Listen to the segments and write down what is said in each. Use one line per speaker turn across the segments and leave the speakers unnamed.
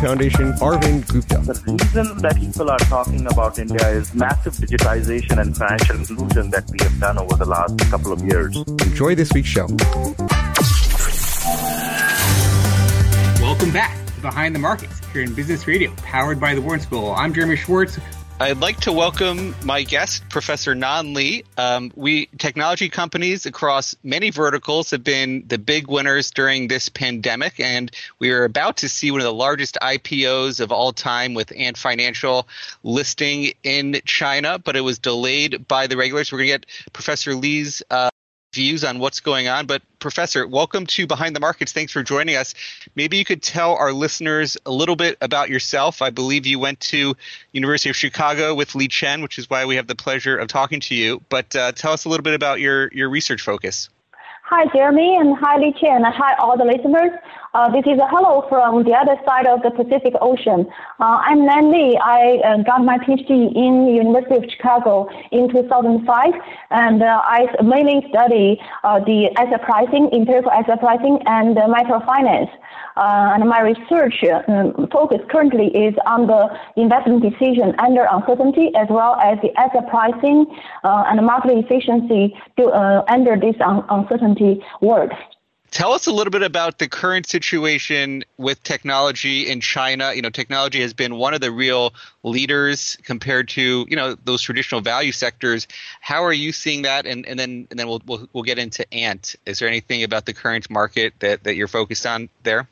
Foundation, Arvind Gupta.
The reason that people are talking about India is massive digitization and financial inclusion that we have done over the last couple of years.
Enjoy this week's show.
Welcome back to Behind the Markets here in Business Radio, powered by the Wharton School. I'm Jeremy Schwartz.
I'd like to welcome my guest, Professor Nan Li. Um, we technology companies across many verticals have been the big winners during this pandemic, and we are about to see one of the largest IPOs of all time with Ant Financial listing in China, but it was delayed by the regulators. We're going to get Professor Li's. uh, views on what's going on. But Professor, welcome to Behind the Markets. Thanks for joining us. Maybe you could tell our listeners a little bit about yourself. I believe you went to University of Chicago with Liqian, which is why we have the pleasure of talking to you. But uh, tell us a little bit about your your research focus.
Hi, Jeremy, and hi, Liqian, and hi, all the listeners. Uh, this is a hello from the other side of the Pacific Ocean. Uh, I'm Nan Li. I uh, got my PhD in University of Chicago in 2005, and uh, I mainly study uh, the asset pricing, empirical asset pricing, and microfinance. Uh, and my research um, focus currently is on the investment decision under uncertainty, as well as the asset pricing and market efficiency to, under this un- uncertainty world.
Tell us a little bit about the current situation with technology in China. You know, technology has been one of the real leaders compared to you know those traditional value sectors. How are you seeing that? And, and then and then we'll, we'll we'll get into Ant. Is there anything about the current market that that you're focused on there?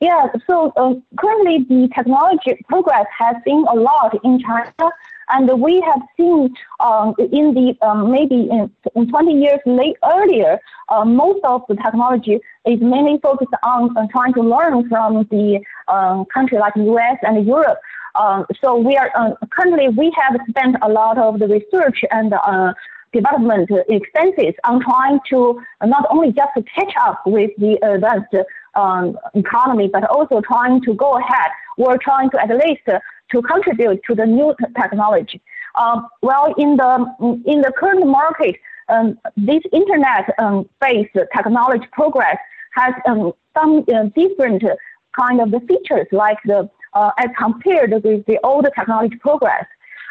Yeah. So uh, currently, the technology progress has been a lot in China. And we have seen um, in the um, maybe in, in 20 years late, earlier, uh, most of the technology is mainly focused on trying to learn from the um, country like US and Europe. Uh, so we are uh, currently we have spent a lot of the research and uh, development expenses on trying to not only just catch up with the advanced um, economy, but also trying to go ahead. We're trying to at least to contribute to the new technology. Um, well, in the in the current market, um, this internet-based um, technology progress has um, some uh, different kind of the features, like the uh, as compared with the old technology progress.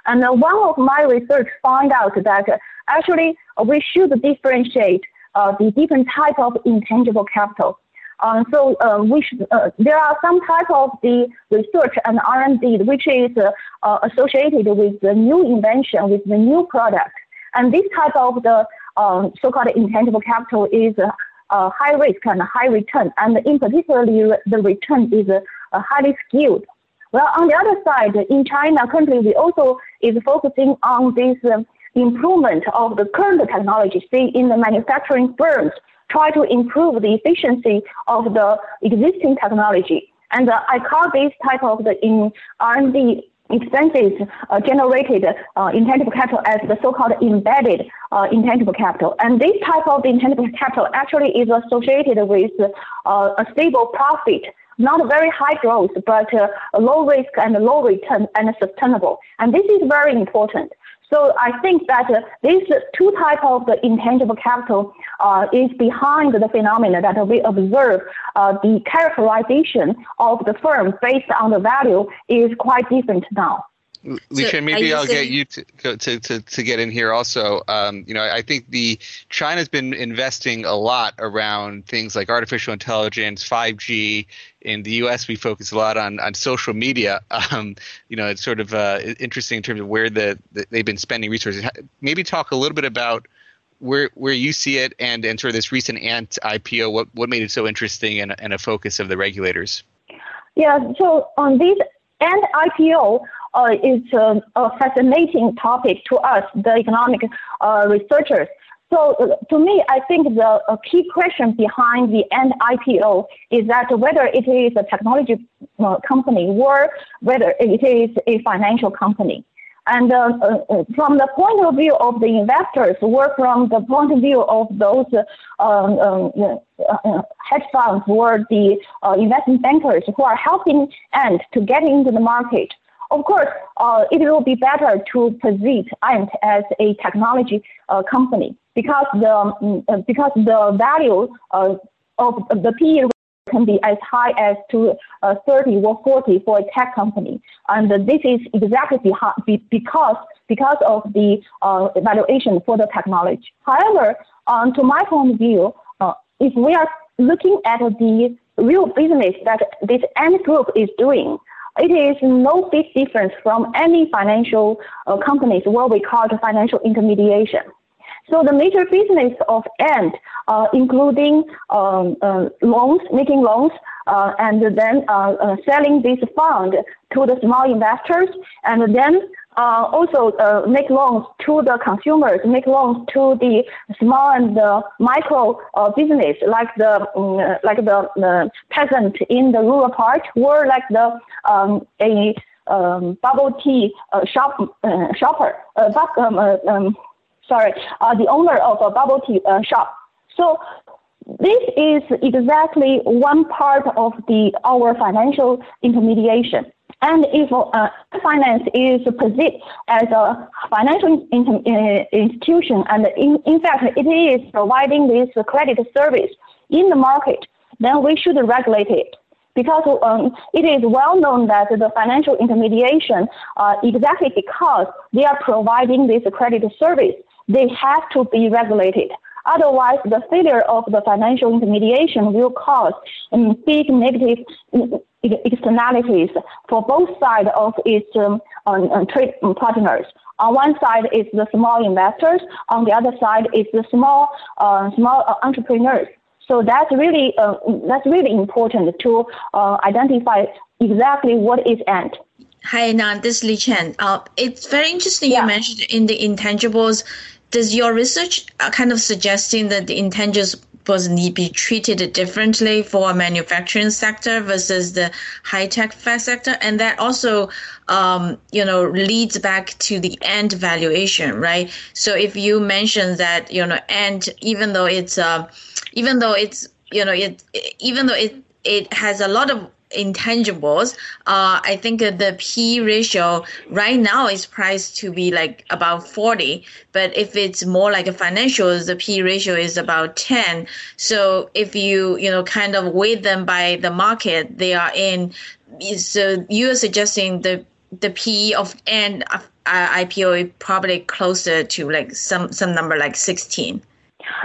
And uh, one of my research found out that actually we should differentiate uh, the different type of intangible capital. Uh, so uh, uh, there are some type of the research and R&D which is uh, uh, associated with the new invention, with the new product. And this type of the um, so-called intangible capital is uh, high risk and high return. And in particular, the return is highly skewed. Well, on the other side, in China, currently we also is focusing on this improvement of the current technology, say in the manufacturing firms try to improve the efficiency of the existing technology. And uh, I call this type of the in R&D expenses uh, generated uh, intangible capital as the so-called embedded uh, intangible capital. And this type of intangible capital actually is associated with uh, a stable profit, not very high growth, but uh, low risk and low return and sustainable. And this is very important. So I think that uh, these two types of the intangible capital uh, is behind the phenomena that we observe. Uh, the characterization of the firm based on the value is quite different now.
Liqian, maybe I'll get you to, to, to, to, get in here also. Um, you know, I think the China's been investing a lot around things like artificial intelligence, 5G. In the U.S., we focus a lot on, on social media. Um, you know, it's sort of uh, interesting in terms of where the, the, they've been spending resources. Maybe talk a little bit about where where you see it and, and sort of this recent Ant IPO. What what made it so interesting and, and a focus of the regulators?
Yeah, so on this Ant IPO, uh, is uh, a fascinating topic to us, the economic uh, researchers. So uh, to me, I think the key question behind the Ant IPO is that whether it is a technology uh, company or whether it is a financial company. And uh, uh, from the point of view of the investors, or from the point of view of those um, um, uh, hedge funds or the investment bankers who are helping Ant to get into the market, of course, uh, it will be better to position Ant as a technology uh, company because the um, because the value uh, of the PE can be as high as to uh, 30 or 40 for a tech company, and this is exactly because because of the uh, valuation for the technology. However, um, to my point of view, uh, if we are looking at the real business that this Ant Group is doing, it is no big difference from any financial uh, companies, what we call the financial intermediation. So the major business of Ant, uh, including um, uh, loans, making loans, uh, and then uh, uh, selling this fund to the small investors, and then uh, also uh, make loans to the consumers, make loans to the small and the micro uh, business, like the um, like the, the peasant in the rural part, or like the um, a um, bubble tea uh, shop uh, shopper, uh, um, um, sorry, the owner of a bubble tea shop. So this is exactly one part of the our financial intermediation. And if uh, finance is perceived as a financial in, institution, and in, in fact it is providing this credit service in the market, then we should regulate it because um, it is well known that the financial intermediation, uh, exactly because they are providing this credit service, they have to be regulated. Otherwise, the failure of the financial intermediation will cause um, big negative externalities for both sides of its um, um, trade partners. On one side is the small investors. On the other side is the small uh, small uh, entrepreneurs. So that's really uh, that's really important to uh, identify exactly what is Ant.
Hi, Nan. This is Liqian. Uh, it's very interesting yeah. you mentioned in the intangibles. Does your research uh, kind of suggesting that the intangibles was need be treated differently for a manufacturing sector versus the high tech sector, and that also, um, you know, leads back to the Ant valuation, right? So if you mention that, you know, and even though it's, uh, even though it's, you know, it, even though it it has a lot of intangibles, uh, I think the P ratio right now is priced to be like about 40. But if it's more like a financials, the P ratio is about 10. So if you, you know, kind of weigh them by the market they are in, so you're suggesting the the P of Ant uh, IPO is probably closer to like some some number like 16.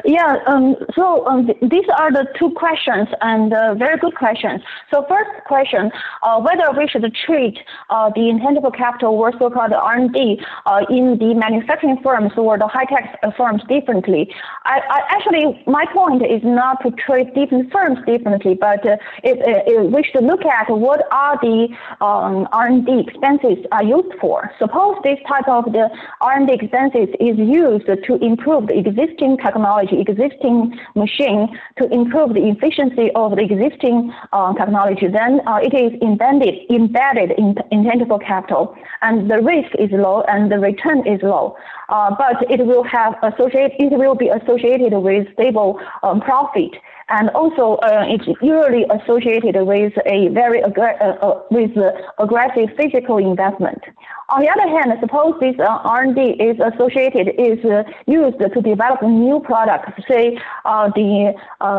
Yeah, um, so um, th- these are the two questions and uh, very good questions. So first question, uh, whether we should treat uh, the intangible capital or so-called R&D uh, in the manufacturing firms or the high-tech firms differently. I, I, actually, my point is not to treat different firms differently, but uh, it, it, we should look at what are the um, R&D expenses are used for. Suppose this type of the R&D expenses is used to improve the existing technology technology, existing machine to improve the efficiency of the existing uh, technology, then uh, it is embedded, embedded in intangible capital, and the risk is low and the return is low. Uh, but it will have associate, it will be associated with stable um, profit and also uh, it's usually associated with a very aggra- uh, uh, with aggressive physical investment. On the other hand, suppose this uh, R&D is associated is uh, used to develop new products, say the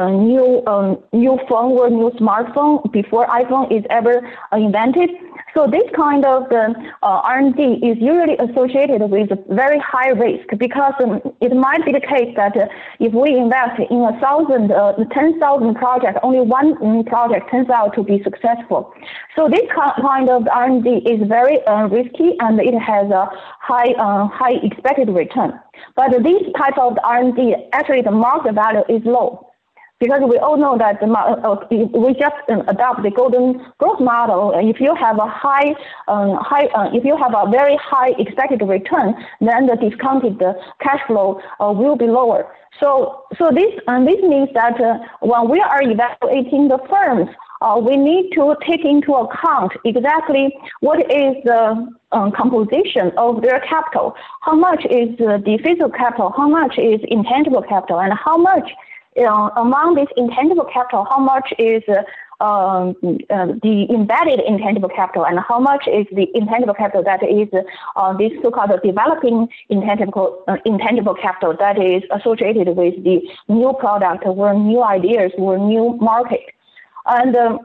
new um, new phone or new smartphone before iPhone is ever invented. So this kind of uh, R&D is usually associated with very high risk because um, it might be the case that uh, if we invest in a thousand, uh, 10,000 projects, only one project turns out to be successful. So this kind of R&D is very uh, risky and it has a high, uh, high expected return. But this type of R&D, actually the market value is low. because we all know that the, uh, we just um, adopt the Gordon growth model. If you have a high, um, high, uh, if you have a very high expected return, then the discounted cash flow uh, will be lower. So, so this this means that uh, when we are evaluating the firms, uh, we need to take into account exactly what is the um, composition of their capital, how much is the physical capital, how much is intangible capital, and how much know, among this intangible capital, how much is um, uh, the embedded intangible capital and how much is the intangible capital that is uh, this so-called developing intangible uh, intangible capital that is associated with the new product or new ideas or new market. And um,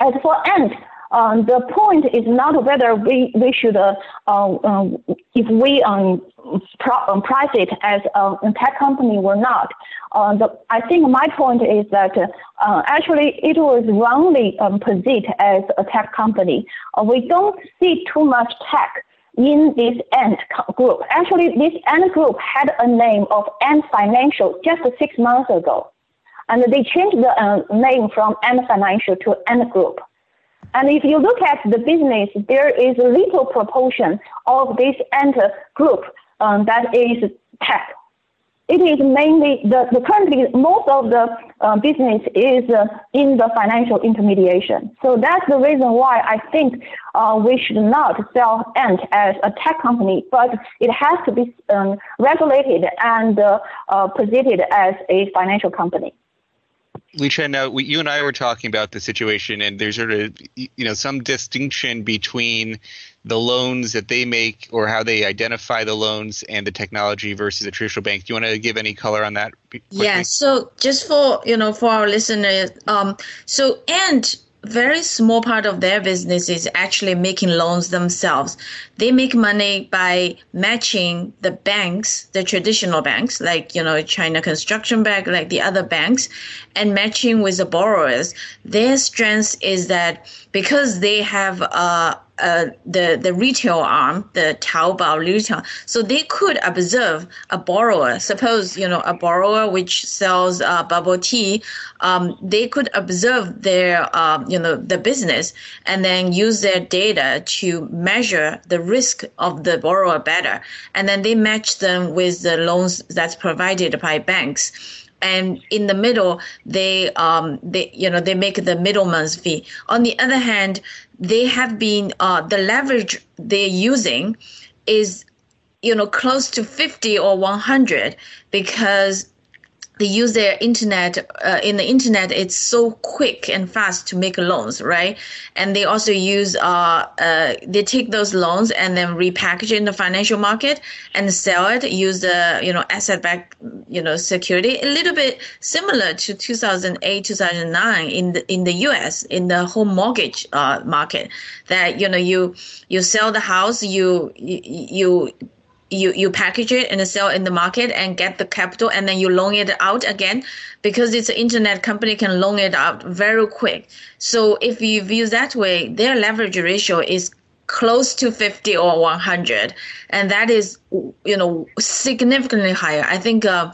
as for Ant, um, the point is not whether we, we should, uh, uh, if we um, pro- um, price it as a tech company or not. Uh, the, I think my point is that uh, actually it was wrongly um, as a tech company. Uh, we don't see too much tech in this Ant group. Actually, this Ant group had a name of Ant Financial just six months ago. And they changed the uh, name from Ant Financial to Ant Group. And if you look at the business, there is a little proportion of this Ant group um, that is tech. It is mainly the, the currently most of the uh, business is uh, in the financial intermediation. So that's the reason why I think uh, we should not sell Ant as a tech company, but it has to be um, regulated and uh, uh, positioned as a financial company.
Liqian, now we, you and I were talking about the situation, and there's sort of you know some distinction between the loans that they make or how they identify the loans and the technology versus a traditional bank. Do you want to give any color on that?
Quickly? Yeah. So just for you know for our listeners, um, so and very small part of their business is actually making loans themselves. They make money by matching the banks, the traditional banks, like you know China Construction Bank, like the other banks, and matching with the borrowers. Their strength is that because they have a uh, the the retail arm, the Taobao retail. So they could observe a borrower. Suppose you know a borrower which sells uh, bubble tea. Um, they could observe their uh, you know the business and then use their data to measure the risk of the borrower better, and then they match them with the loans that's provided by banks and in the middle they um they you know they make the middleman's fee. On the other hand they have been uh, the leverage they're using is you know close to 50 or 100 because they use their internet uh, in the internet it's so quick and fast to make loans right? And they also use uh, uh, they take those loans and then repackage it in the financial market and sell it use the you know asset back you know security. A little bit similar to 2008 2009 in the in the US in the home mortgage uh, market that you know you you sell the house you you, you you you package it and sell in the market and get the capital and then you loan it out again because it's an internet company can loan it out very quick. So if you view that way their leverage ratio is close to 50 or 100 and that is you know significantly higher. I think uh,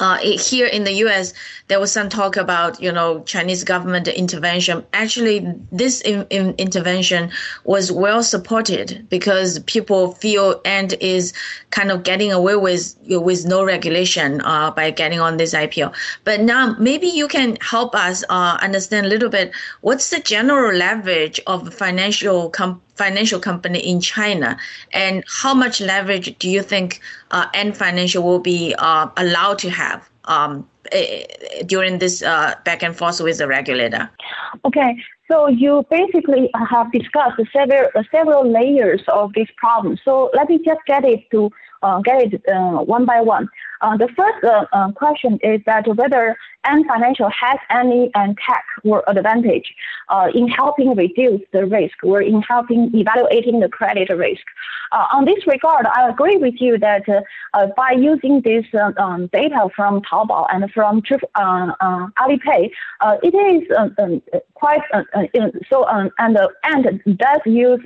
uh, here in the U.S., there was some talk about you know Chinese government intervention. Actually, this in, in intervention was well supported because people feel and is kind of getting away with with no regulation uh, by getting on this IPO. But now maybe you can help us uh, understand a little bit what's the general leverage of financial com- financial company in China and how much leverage do you think uh, Ant Financial will be uh, allowed to have um, eh, during this uh, back and forth with the regulator?
Okay, so you basically have discussed several several layers of this problem. So let me just get it to uh, get it uh, one by one. Uh, the first uh, uh, question is that whether Ant Financial has any um, tech or advantage uh, in helping reduce the risk or in helping evaluating the credit risk. Uh, on this regard, I agree with you that uh, by using this um, data from Taobao and from Alipay, it is um, quite so um, and and does use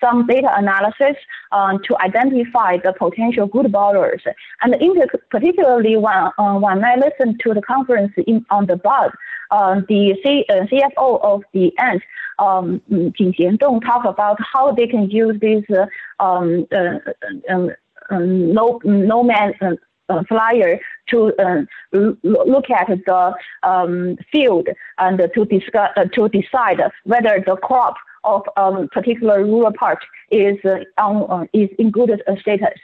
some data analysis to identify the potential good borrowers. And in particularly when, uh, when I listened to the conference in, on the Bund, uh, the C, uh, CFO of the Ant, um, Jing Xiandong, talk about how they can use this uh, um, uh, um, um, no, no man uh, flyer to uh, look at the um, field and to discuss uh, to decide whether the crop of a um, particular rural part is on is in good status.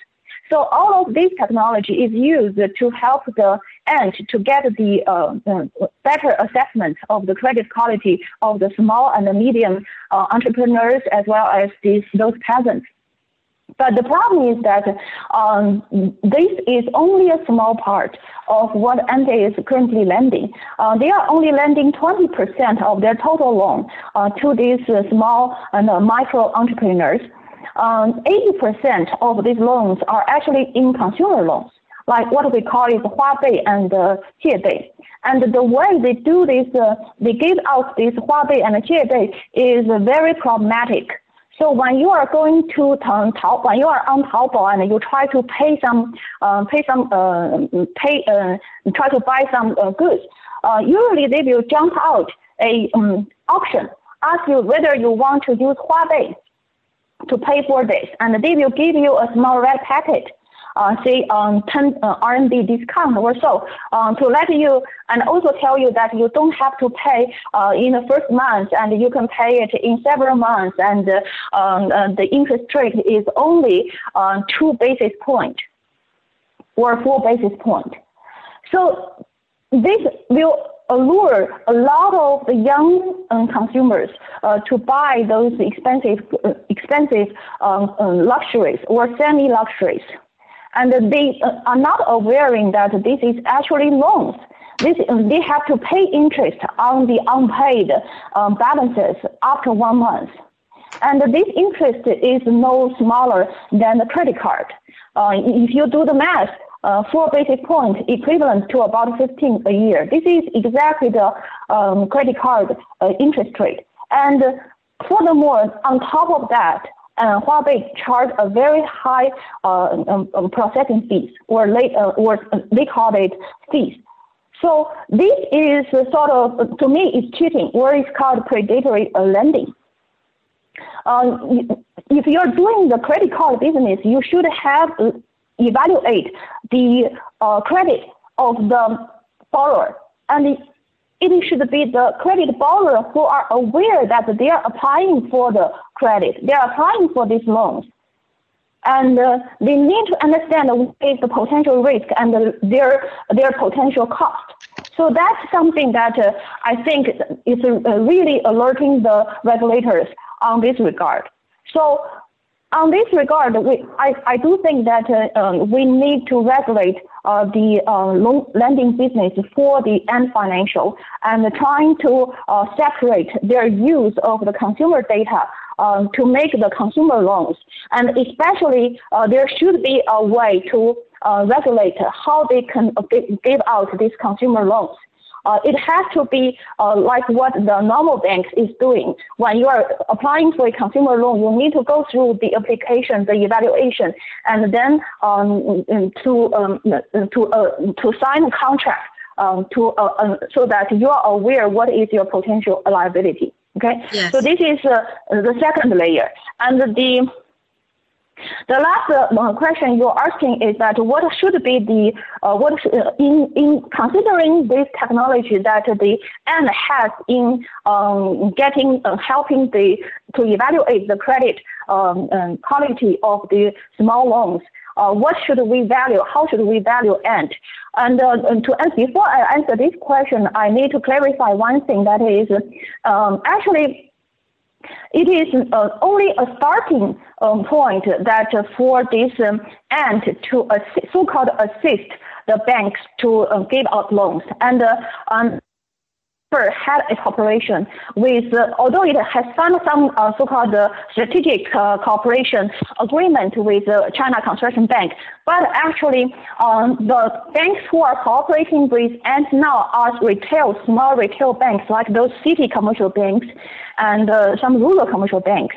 So all of this technology is used to help the ant to get the uh, uh, better assessment of the credit quality of the small and the medium uh, entrepreneurs as well as these those peasants. But the problem is that um, this is only a small part of what Ante is currently lending. Uh, they are only lending 20% of their total loan uh, to these uh, small and uh, micro entrepreneurs. Um, 80% of these loans are actually in consumer loans, like what we call it Huabei and uh, Jiebei. And the way they do this, uh, they give out this Huabei and Jiebei is very problematic. So when you are going to Tao, when you are on Taobao and you try to pay some, uh, pay some, uh, pay, uh, try to buy some uh, goods, uh, usually they will jump out a um, option, ask you whether you want to use Huabei to pay for this, and they will give you a small red packet uh, say um, 10 uh, RMB discount or so um, to let you and also tell you that you don't have to pay uh, in the first month and you can pay it in several months and uh, um, uh, the interest rate is only two basis point or four basis point. So this will allure a lot of the young um, consumers uh, to buy those expensive, uh, expensive um, um, luxuries or semi-luxuries and they uh, are not aware that this is actually loans. This, they have to pay interest on the unpaid um, balances after one month. And this interest is no smaller than the credit card. Uh, if you do the math, uh, four basis points equivalent to about 15 a year. This is exactly the um, credit card uh, interest rate. And furthermore, on top of that, and Huabei charge a very high uh, um, um, processing fees, or, late, uh, or they call it fees. So this is sort of, to me, it's cheating, or it's called predatory uh, lending. Um, if you're doing the credit card business, you should have uh, evaluate the uh, credit of the borrower and it should be the credit borrower who are aware that they are applying for the credit. They are applying for these loans. And uh, they need to understand what is the potential risk and the, their, their potential cost. So that's something that uh, I think is really alerting the regulators on this regard. So on this regard, we, I, I do think that uh, um, we need to regulate uh, the uh, loan lending business for the Ant Financial and trying to uh, separate their use of the consumer data um, to make the consumer loans. And especially, uh, there should be a way to regulate how they can give out these consumer loans. Uh, it has to be uh, like what the normal bank is doing. When you are applying for a consumer loan, you need to go through the application, the evaluation, and then um, to um, to uh, to sign a contract um, to uh, uh, so that you are aware what is your potential liability. Okay,
yes.
so this is uh, the second layer, and the the last uh, question you're asking is that what should be the uh, what uh, in in considering this technology that the Ant has in um, getting uh, helping the to evaluate the credit um, quality of the small loans. Uh, what should we value? How should we value Ant? And, uh, and to answer, before I answer this question, I need to clarify one thing. That is, um, actually, it is uh, only a starting um, point that uh, for this um, Ant to assist, so-called assist the banks to uh, give out loans. And uh, had its cooperation with, uh, although it has signed some uh, so-called uh, strategic uh, cooperation agreement with uh, China Construction Bank, but actually um, the banks who are cooperating with and now are retail, small retail banks like those city commercial banks and uh, some rural commercial banks.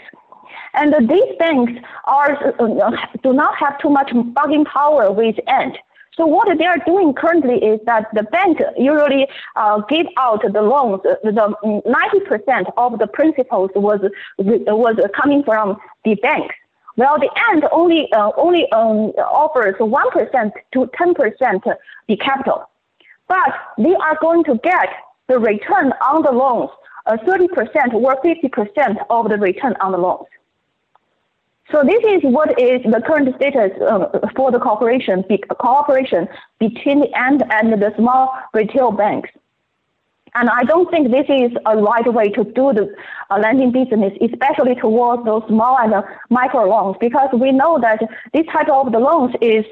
And these banks are do not have too much bargaining power with Ant. So what they are doing currently is that the bank usually uh, give out the loans. The 90% of the principals was was coming from the banks. Well, the Ant only uh, only um, offers one percent to ten percent the capital, but they are going to get the return on the loans, uh, thirty percent or fifty percent of the return on the loans. So this is what is the current status uh, for the cooperation, be, cooperation between the Ant and the small retail banks. And I don't think this is a right way to do the uh, lending business, especially towards those small and uh, micro loans, because we know that this type of the loans is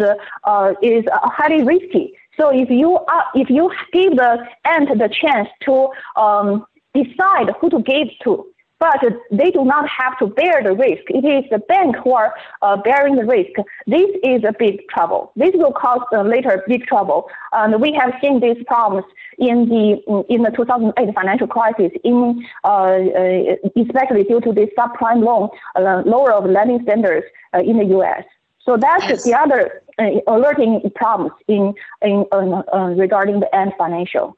uh, is highly risky. So if you are, if you give the Ant the chance to um, decide who to give to, but they do not have to bear the risk. It is the bank who are uh, bearing the risk. This is a big trouble. This will cause uh, later big trouble. And we have seen these problems in the in the 2008 financial crisis, in uh, uh, especially due to the subprime loan uh, lower of lending standards uh, in the U.S. So that's yes. the other alerting problems in in regarding the Ant Financial.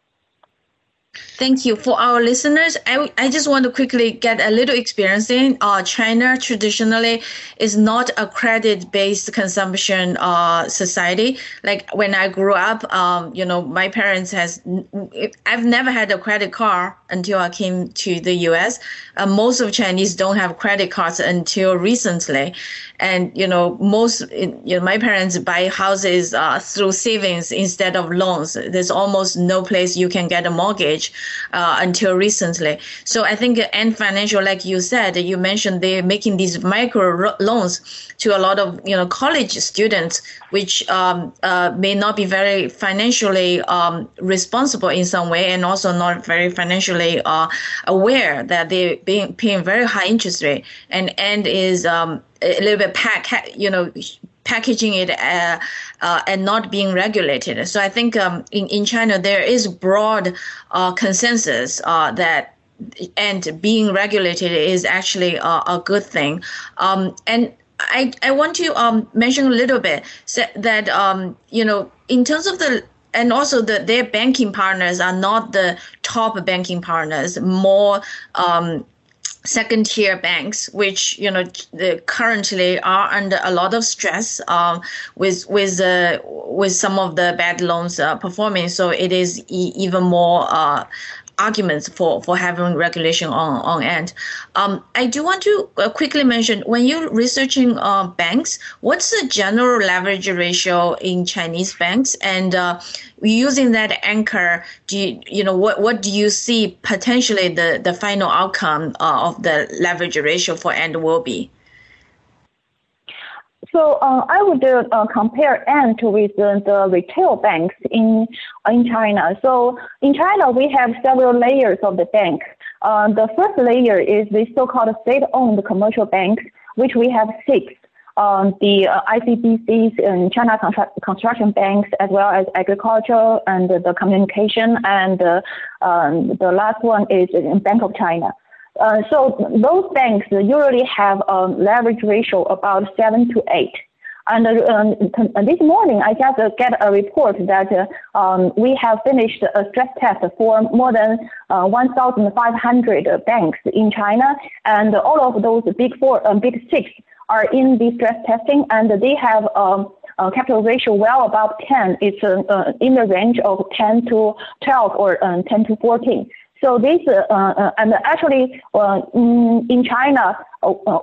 Thank you. For our listeners, I, I just want to quickly get a little experience in. Uh, China traditionally is not a credit based consumption uh, society. Like when I grew up, um, you know, my parents has, I've never had a credit card until I came to the US. Uh, most of Chinese don't have credit cards until recently. And, you know, most, you know, my parents buy houses uh, through savings instead of loans. There's almost no place you can get a mortgage uh, until recently. So I think Ant Financial, like you said, you mentioned they're making these micro loans to a lot of, you know, college students, which um, uh, may not be very financially um, responsible in some way and also not very financially uh, aware that they're being paying very high interest rate. And Ant is um, a little bit pack, you know, packaging it uh, uh, and not being regulated. So I think um, in in China there is broad uh, consensus uh, that and being regulated is actually a, a good thing. Um, and I I want to um, mention a little bit that um, you know in terms of the and also the, their banking partners are not the top banking partners, more um, second tier banks, which you know currently are under a lot of stress um, with with uh, with some of the bad loans uh, performing. So it is e- even more uh, arguments for, for having regulation on, on Ant. Um, I do want to uh, quickly mention when you're researching uh, banks, what's the general leverage ratio in Chinese banks? And uh, using that anchor, do you, you know what, what do you see potentially the, the final outcome uh, of the leverage ratio for Ant will be?
So uh, I would uh, compare Ant with uh, the retail banks in in China. So in China, we have several layers of the bank. Uh, the first layer is the so-called state-owned commercial banks, which we have six. Um, the uh, ICBCs and China construction banks, as well as agriculture and the communication, and uh, um, the last one is Bank of China. Uh, so those banks usually have a leverage ratio about seven to eight. And uh, this morning, I just uh, get a report that uh, um, we have finished a stress test for more than uh, 1,500 banks in China, and all of those big four, uh, big six are in the stress testing, and they have um, a capital ratio well above 10. It's in the range of 10 to 12 or 10 to 14. So this, uh, uh, and actually, uh, in, in China,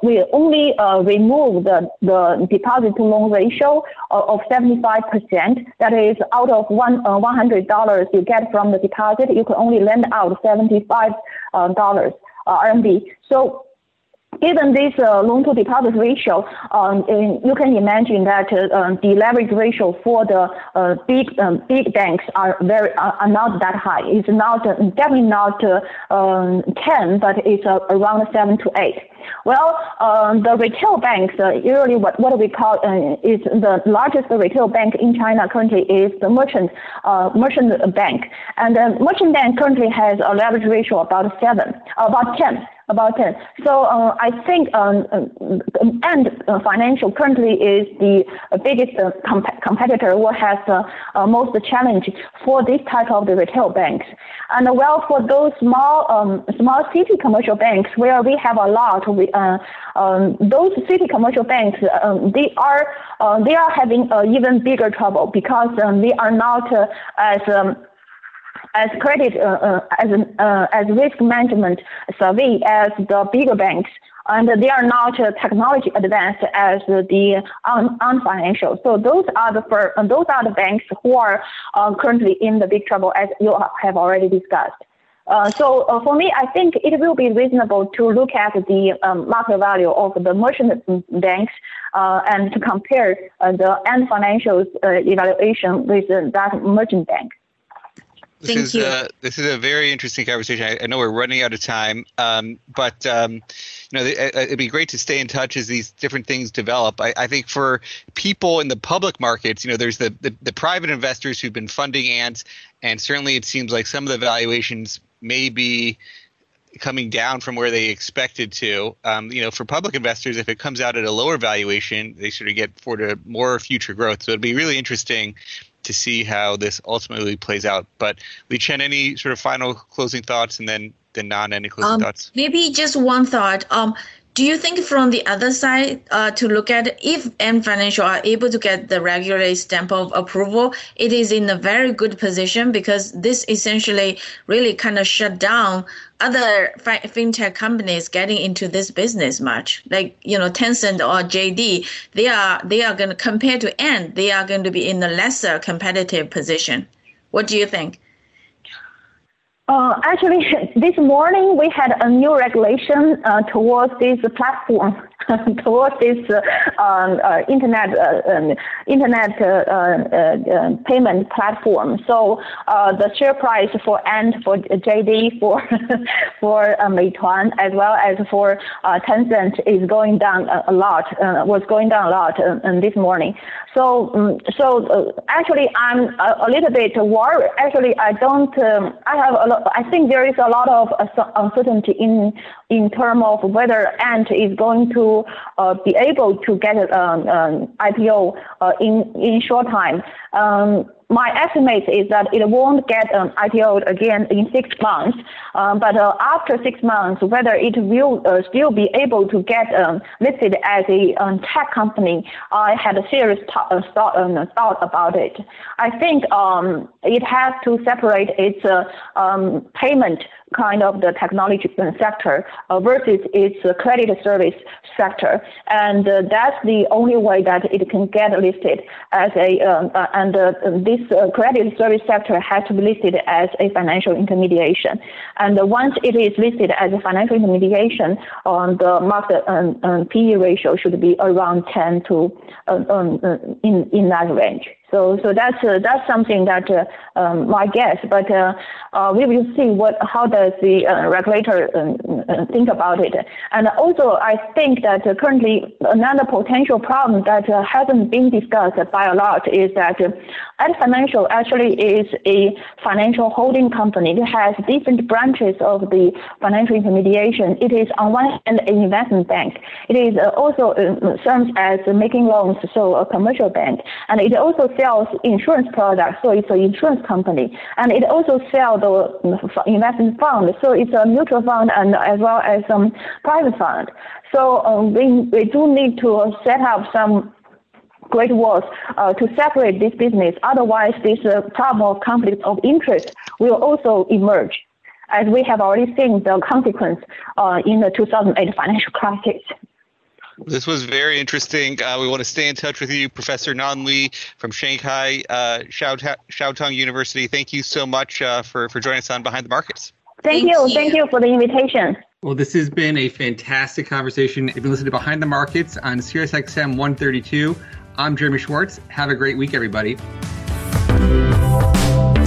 we only remove the, the deposit to loan ratio of, of 75%. That is, out of one, uh, $100 you get from the deposit, you can only lend out $75 RMB. So Given this uh, loan to deposit ratio, um, you can imagine that uh, um, the leverage ratio for the uh, big um, big banks are very are not that high. It's not definitely not um, 10, but it's around seven to eight. Well, um, the retail banks, uh, usually what, what we call uh, is the largest retail bank in China currently is the merchant uh, merchant bank, and the merchant bank currently has a leverage ratio about seven, about ten. About 10. So uh, I think um, um Ant uh, Financial currently is the biggest uh, comp- competitor who has uh, uh, most challenge for this type of the retail banks. And well, for those small um, small city commercial banks where we have a lot, we, um, those city commercial banks um, they are they are having even bigger trouble because um, they are not as as credit uh, uh, as uh, as risk management survey as the bigger banks, and they are not technology advanced as the Ant Financial. So those are the for, those are the banks who are currently in the big trouble, as you have already discussed. Uh, so uh, for me, I think it will be reasonable to look at the um, market value of the merchant banks uh, and to compare the Ant Financial's evaluation with that merchant bank.
This Thank is you. A, this is a very interesting conversation. I, I know we're running out of time, um, but um, you know it, would be great to stay in touch as these different things develop. I, I, think for people in the public markets, you know, there's the, the, the private investors who've been funding ants, and certainly it seems like some of the valuations may be coming down from where they expected to. Um, you know, for public investors, if it comes out at a lower valuation, they sort of get for the more future growth. So it'd be really interesting to see how this ultimately plays out. But Liqian, any sort of final closing thoughts, and then the Nan any closing
um,
thoughts?
Maybe just one thought. Um, do you think from the other side uh, to look at if Ant Financial are able to get the regulatory stamp of approval, it is in a very good position because this essentially really kind of shut down other fi- fintech companies getting into this business much. Like you know Tencent or JD, they are they are going to compare to Ant, they are going to be in a lesser competitive position. What do you think?
Uh, actually, this morning we had a new regulation uh, towards this platform, towards this uh, um, uh, internet uh, um, internet uh, payment platform. So the share price for Ant, for JD, for for Meituan, as well as for Tencent, is going down a, lot. was going down a lot this morning. So um, so actually, I'm a, a, little bit worried. Actually, I don't. Um, I have a lot I think there is a lot of uncertainty in in terms of whether Ant is going to uh, be able to get an um, um IPO uh, in in short time. Um, my estimate is that it won't get an IPO'd again in six months. Um, but uh, after six months, whether it will uh, still be able to get um, listed as a um, tech company, I had a serious uh, thought, um, thought about it. I think um, it has to separate its uh, payment kind of the technology sector uh, versus its credit service sector. And uh, that's the only way that it can get listed as a, um, uh, and uh, this uh, credit service sector has to be listed as a financial intermediation. And once it is listed as a financial intermediation, um, the market um, um PE ratio should be around 10 to uh, um, in, in that range. So, so that's uh, that's something that uh, um, my guess. But uh, uh, we will see what how does the uh, regulator um, uh, think about it. And also, I think that currently another potential problem that hasn't been discussed by a lot is that Ant Financial actually is a financial holding company. It has different branches of the financial intermediation. It is on one hand an investment bank. It is also serves as making loans, so a commercial bank, and it also sells insurance products, so it's an insurance company. And it also sells the investment fund, so it's a mutual fund and as well as some private fund. So um, we, we do need to set up some great walls uh, to separate this business. Otherwise, this uh, problem of conflict of interest will also emerge, as we have already seen the consequence uh, in the 2008 financial crisis.
This was very interesting. Uh, we want to stay in touch with you, Professor Nan Li from Shanghai uh, Jiao Tong University. Thank you so much uh, for, for joining us on Behind the Markets.
Thank, Thank you. you. Thank you for the invitation.
Well, this has been a fantastic conversation. If you listen to Behind the Markets on SiriusXM 132, I'm Jeremy Schwartz. Have a great week, everybody.